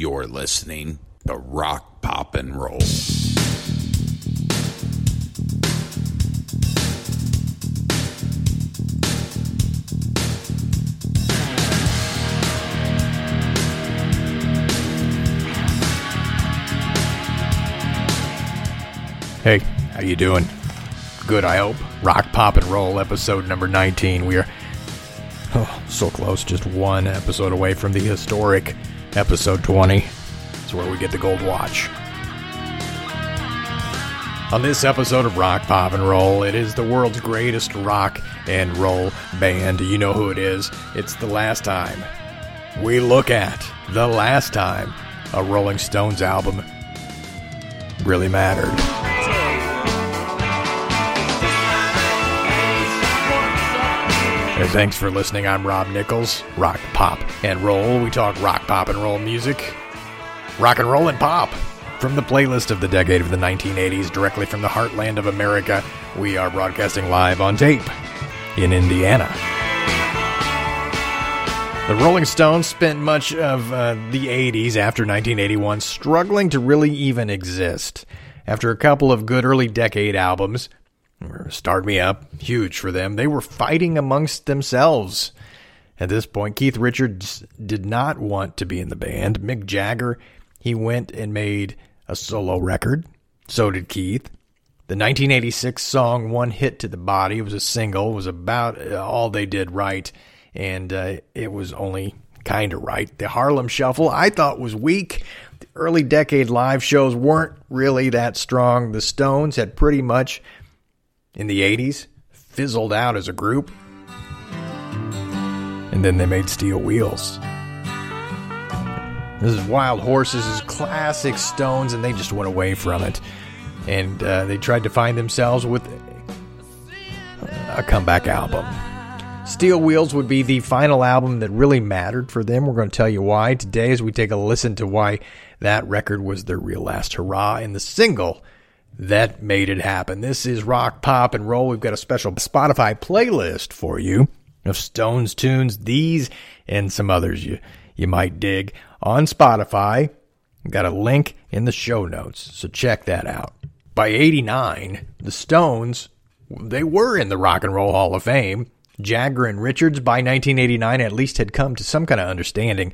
You're listening to Rock, Pop, and Roll. Hey, how you doing? Good, I hope. Rock, pop, and roll, episode number 19. We are oh, so close, just one episode away from the historic episode 20. It's where we get the gold watch. On this episode of Rock, Pop, and Roll, it is the world's greatest rock and roll band. You know who it is. It's the last time we look at the last time a Rolling Stones album really mattered. Hey, thanks for listening. I'm Rob Nichols. Rock, pop, and roll. We talk rock, pop, and roll music. Rock and roll and pop. From the playlist of the decade of the 1980s, directly from the heartland of America, we are broadcasting live on tape in Indiana. The Rolling Stones spent much of uh, the 80s after 1981 struggling to really even exist. After a couple of good early decade albums, Start Me Up, huge for them. They were fighting amongst themselves. At this point, Keith Richards did not want to be in the band. Mick Jagger, he went and made a solo record. So did Keith. The 1986 song One Hit to the Body was a single, was about uh, all they did right, and uh, it was only kind of right. The Harlem Shuffle I thought was weak. The early decade live shows weren't really that strong. The Stones had pretty much in the 80s, fizzled out as a group. And then they made Steel Wheels. This is Wild Horses, this is classic Stones, and they just went away from it. And uh, they tried to find themselves with a comeback album. Steel Wheels would be the final album that really mattered for them. We're going to tell you why today as we take a listen to why that record was their real last hurrah. And the single that made it happen. This is Rock, Pop, and Roll. We've got a special Spotify playlist for you of Stones tunes, these and some others you, you might dig on Spotify. Got a link in the show notes, so check that out. By 89, the Stones, they were in the Rock and Roll Hall of Fame. Jagger and Richards by 1989 at least had come to some kind of understanding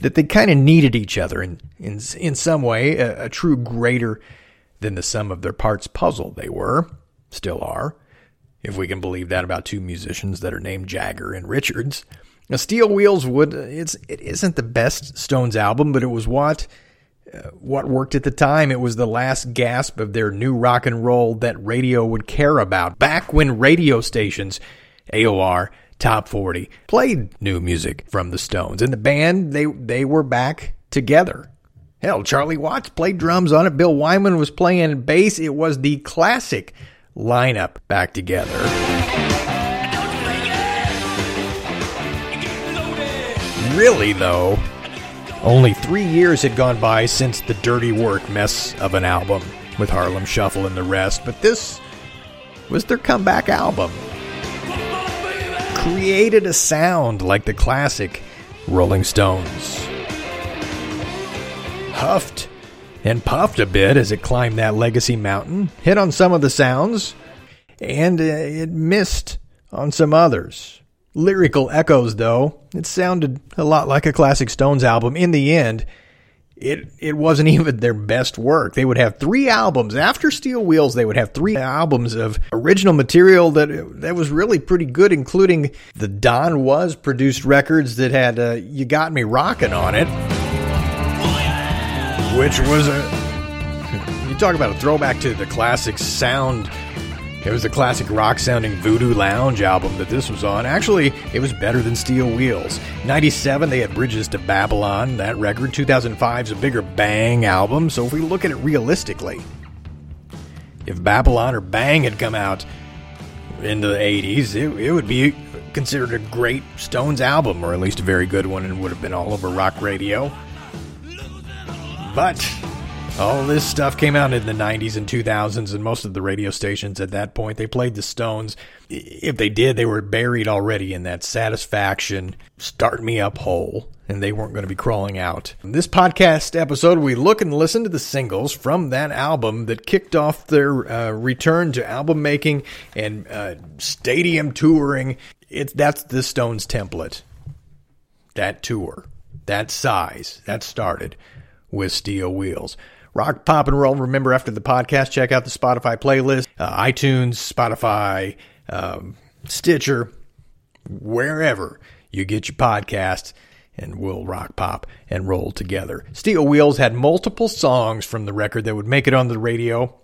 that they kind of needed each other in, in, in some way, a, a true greater than the sum of their parts puzzle they were, still are, if we can believe that about two musicians that are named Jagger and Richards. Now, Steel Wheels would it's it isn't the best Stones album, but it was what uh, what worked at the time. It was the last gasp of their new rock and roll that radio would care about. Back when radio stations, AOR, Top 40 played new music from the Stones, and the band they they were back together. Hell, Charlie Watts played drums on it. Bill Wyman was playing bass. It was the classic lineup back together. Really, though, only three years had gone by since the dirty work mess of an album with Harlem Shuffle and the rest, but this was their comeback album. Created a sound like the classic Rolling Stones huffed and puffed a bit as it climbed that legacy mountain, hit on some of the sounds, and uh, it missed on some others. Lyrical echoes, though, it sounded a lot like a classic Stones album. In the end, it it wasn't even their best work. They would have three albums after Steel Wheels. They would have three albums of original material that that was really pretty good, including the Don Was produced records that had uh, "You Got Me Rockin'" on it which was a you talk about a throwback to the classic sound. It was the classic rock sounding Voodoo Lounge album that this was on. Actually, it was better than Steel Wheels. 97, they had Bridges to Babylon, that record. 2005's a bigger bang album. So if we look at it realistically, if Babylon or Bang had come out in the 80s, it, it would be considered a great Stones album, or at least a very good one, and would have been all over rock radio. But All this stuff came out in the 90s and 2000s, and most of the radio stations at that point, they played the Stones. If they did, they were buried already in that satisfaction, start me up hole, and they weren't going to be crawling out. In this podcast episode, we look and listen to the singles from that album that kicked off their uh, return to album making and uh, stadium touring. It's that's the Stones template. That tour, that size, that started with Steel Wheels. Rock, pop, and roll. Remember, after the podcast, check out the Spotify playlist, uh, iTunes, Spotify, um, Stitcher, wherever you get your podcasts, and we'll rock, pop, and roll together. Steel Wheels had multiple songs from the record that would make it on the radio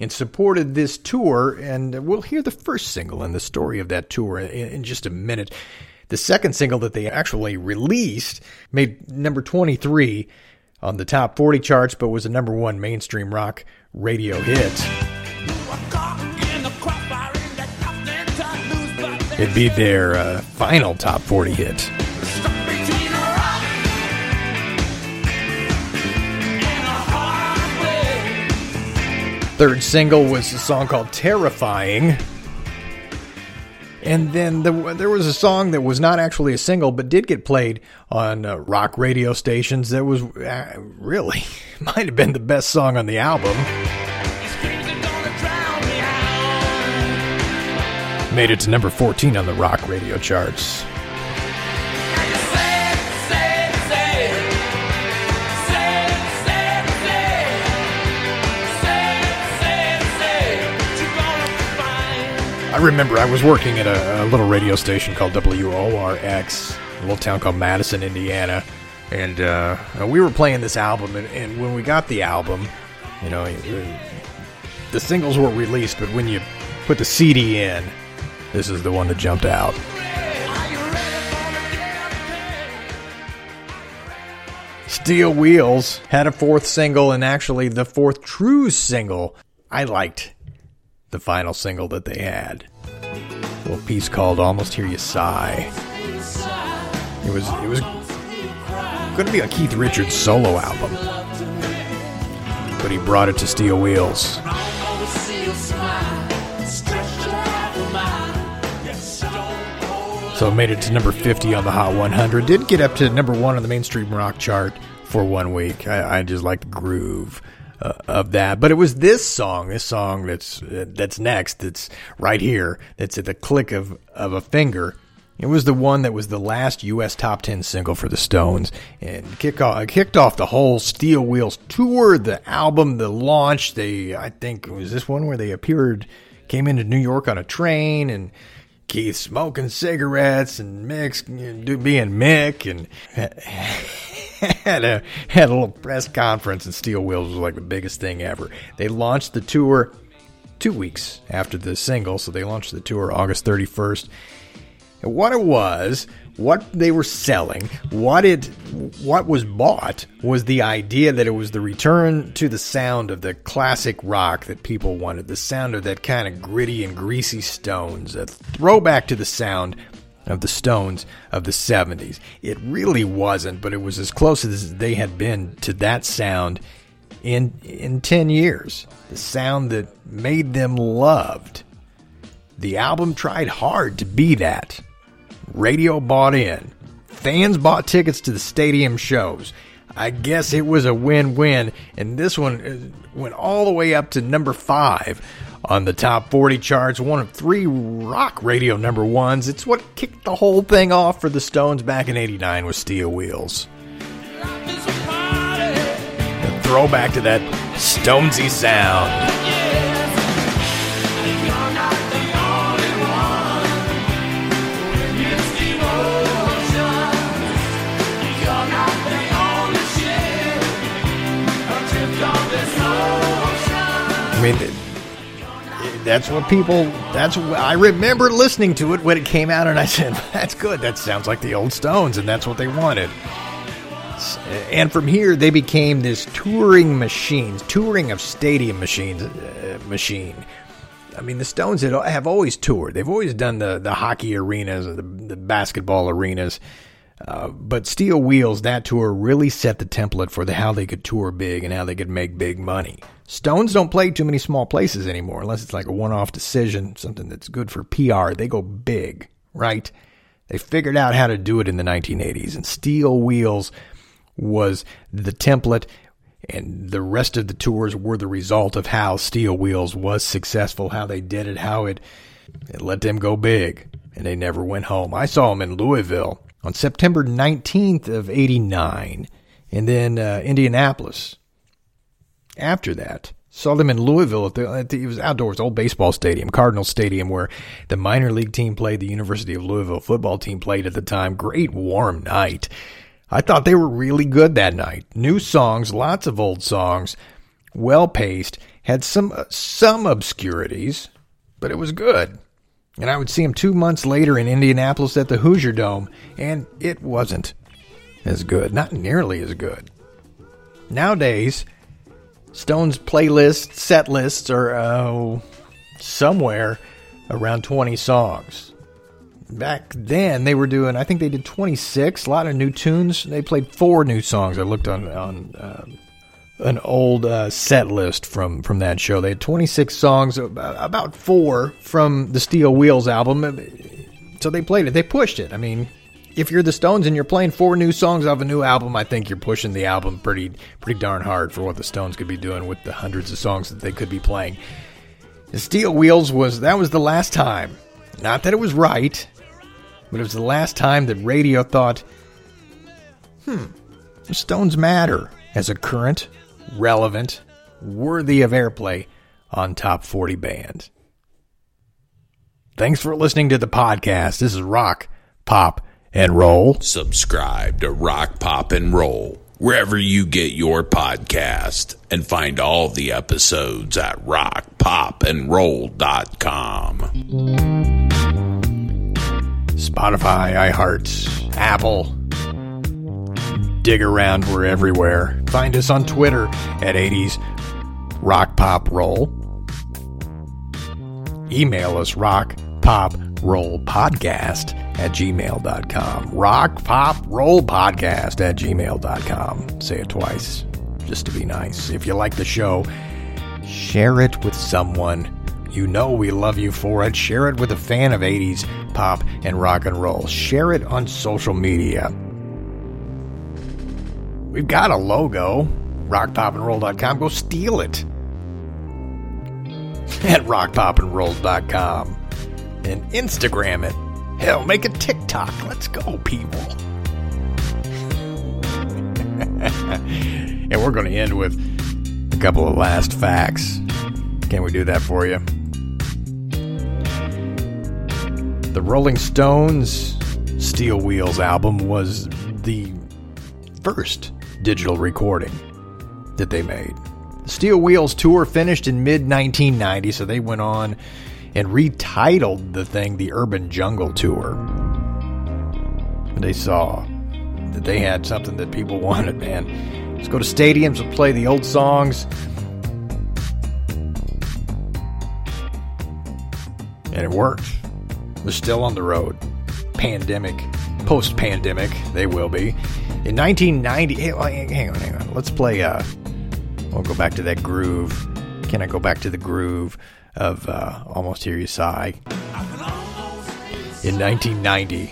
and supported this tour. And we'll hear the first single and the story of that tour in, in just a minute. The second single that they actually released made number 23 on the top 40 charts, but was a number one mainstream rock radio hit. It'd be their uh, final top 40 hit. Third single was a song called Terrifying. And then the, there was a song that was not actually a single, but did get played on uh, rock radio stations. That was uh, really might have been the best song on the album. Made it to number 14 on the rock radio charts. I remember I was working at a, a little radio station called WORX, a little town called Madison, Indiana, and uh, we were playing this album. And, and, when we got the album, you know, the singles were released, but when you put the CD in, this is the one that jumped out. Steel Wheels had a fourth single, and actually the fourth true single. I liked the final single that they had. A little piece called "Almost Hear You Sigh." It was it was going to be a Keith Richards solo album, but he brought it to Steel Wheels. So it made it to number 50 on the Hot 100. Did get up to number one on the mainstream rock chart for one week. I, I just like the groove uh, of that. But it was this song, this song that's uh, that's next, that's right here, that's at the click of of a finger. It was the one that was the last U.S. top ten single for the Stones, and kick off, kicked off the whole Steel Wheels tour, the album, the launch. They, I think, was this one where they appeared, came into New York on a train, and Keith smoking cigarettes and Mick being Mick, and had a had a little press conference, and Steel Wheels was like the biggest thing ever. They launched the tour two weeks after the single, so they launched the tour August 31st. What it was, what they were selling, what it what was bought was the idea that it was the return to the sound of the classic rock that people wanted, the sound of that kind of gritty and greasy Stones, a throwback to the sound of the Stones of the 70s. It really wasn't, but it was as close as they had been to that sound in in 10 years. The sound that made them loved. The album tried hard to be that. Radio bought in. Fans bought tickets to the stadium shows. I guess it was a win-win, and this one uh, went all the way up to number 5 on the top 40 charts, one of three rock radio number ones. It's what kicked the whole thing off for the Stones back in 89 with Steel Wheels. A throwback to that Stonesy sound. Mean, that's what people that's what, i remember listening to it when it came out and i said that's good. That sounds like the old stones and that's what they wanted. And from here they became this touring machines touring of stadium machines uh, machine. I mean the stones have always toured. They've always done the, the hockey arenas the, the basketball arenas Uh, but Steel Wheels, that tour really set the template for the, how they could tour big and how they could make big money. Stones don't play too many small places anymore unless it's like a one off decision, something that's good for PR. They go big, right? They figured out how to do it in the 1980s, and Steel Wheels was the template, and the rest of the tours were the result of how Steel Wheels was successful, how they did it, how it, it let them go big, and they never went home. I saw them in Louisville on September 19th of 89, and then uh, Indianapolis after that. Saw them in Louisville at the, at the, it was outdoors, old baseball stadium, Cardinal Stadium, where the minor league team played, the University of Louisville football team played at the time. Great warm night. I thought they were really good that night. New songs, lots of old songs, well paced, had some uh, some obscurities, but it was good. And I would see him two months later in Indianapolis at the Hoosier Dome, and it wasn't as good, not nearly as good. Nowadays, Stone's playlist set lists are uh, somewhere around 20 songs. Back then, they were doing. I think they did 26. A lot of new tunes. They played four new songs. I looked on on uh, an old uh, set list from from that show. They had 26 songs, about, four from the Steel Wheels album. So they played it. They pushed it. I mean, if you're the Stones and you're playing four new songs off a new album, I think you're pushing the album pretty pretty darn hard for what the Stones could be doing with the hundreds of songs that they could be playing. The Steel Wheels was that was the last time. Not that it was right, but it was the last time that radio thought, "Hmm, the Stones matter as a current, relevant, worthy of airplay on top 40 band." Thanks for listening to the podcast. This is Rock, Pop, and roll. Subscribe to Rock, Pop, and Roll wherever you get your podcast and find all the episodes at rockpopandroll.com. Spotify, iHeart, Apple. Dig around, we're everywhere. Find us on Twitter at 80s Rock Pop Roll. Email us rock pop roll podcast at gmail.com. Rock Pop Roll Podcast at gmail.com. Say it twice just to be nice. If you like the show, share it with someone. You know we love you for it. Share it with a fan of 80s pop and rock and roll. Share it on social media. We've got a logo, rockpopandroll.com. Go steal it at rockpopandroll.com and Instagram it Hell, make a TikTok. Let's go, people. and we're going to end with a couple of last facts. Can we do that for you? The Rolling Stones Steel Wheels album was the first digital recording that they made. The Steel Wheels tour finished in mid 1990, so they went on and retitled the thing the Urban Jungle Tour. They saw that they had something that people wanted, man. Let's go to stadiums and play the old songs. And it worked. They're still on the road. Pandemic, post pandemic, they will be. In 1990, hang on, hang on. Let's play, uh, we'll go back to that groove. Can I go back to the groove? of uh, Almost Hear You Sigh. In 1990,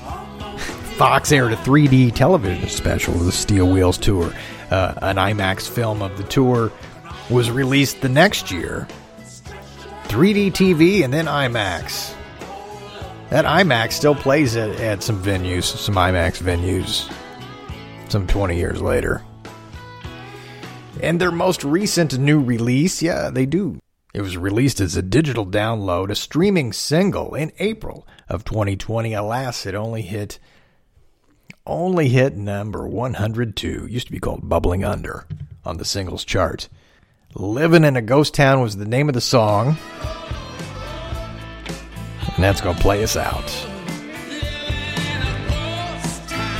Fox aired a 3D television special of the Steel Wheels Tour. Uh, an IMAX film of the tour was released the next year. 3D TV and then IMAX. That IMAX still plays at, at some venues, some IMAX venues, some 20 years later. And their most recent new release, yeah, they do it was released as a digital download, a streaming single in April of 2020. Alas, it only hit only hit number 102. Used to be called Bubbling Under on the singles chart. Living in a Ghost Town was the name of the song. And that's going to play us out.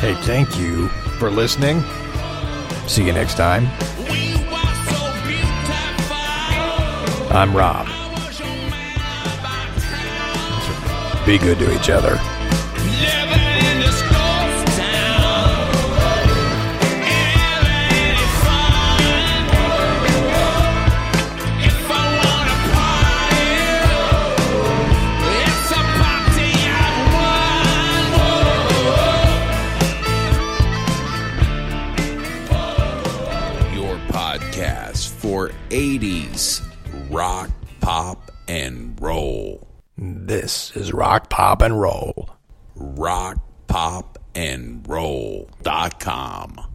Hey, thank you for listening. See you next time. I'm Rob. Be good to each other. And roll. This is Rock, Pop, and Roll. Rock, pop, and roll.com.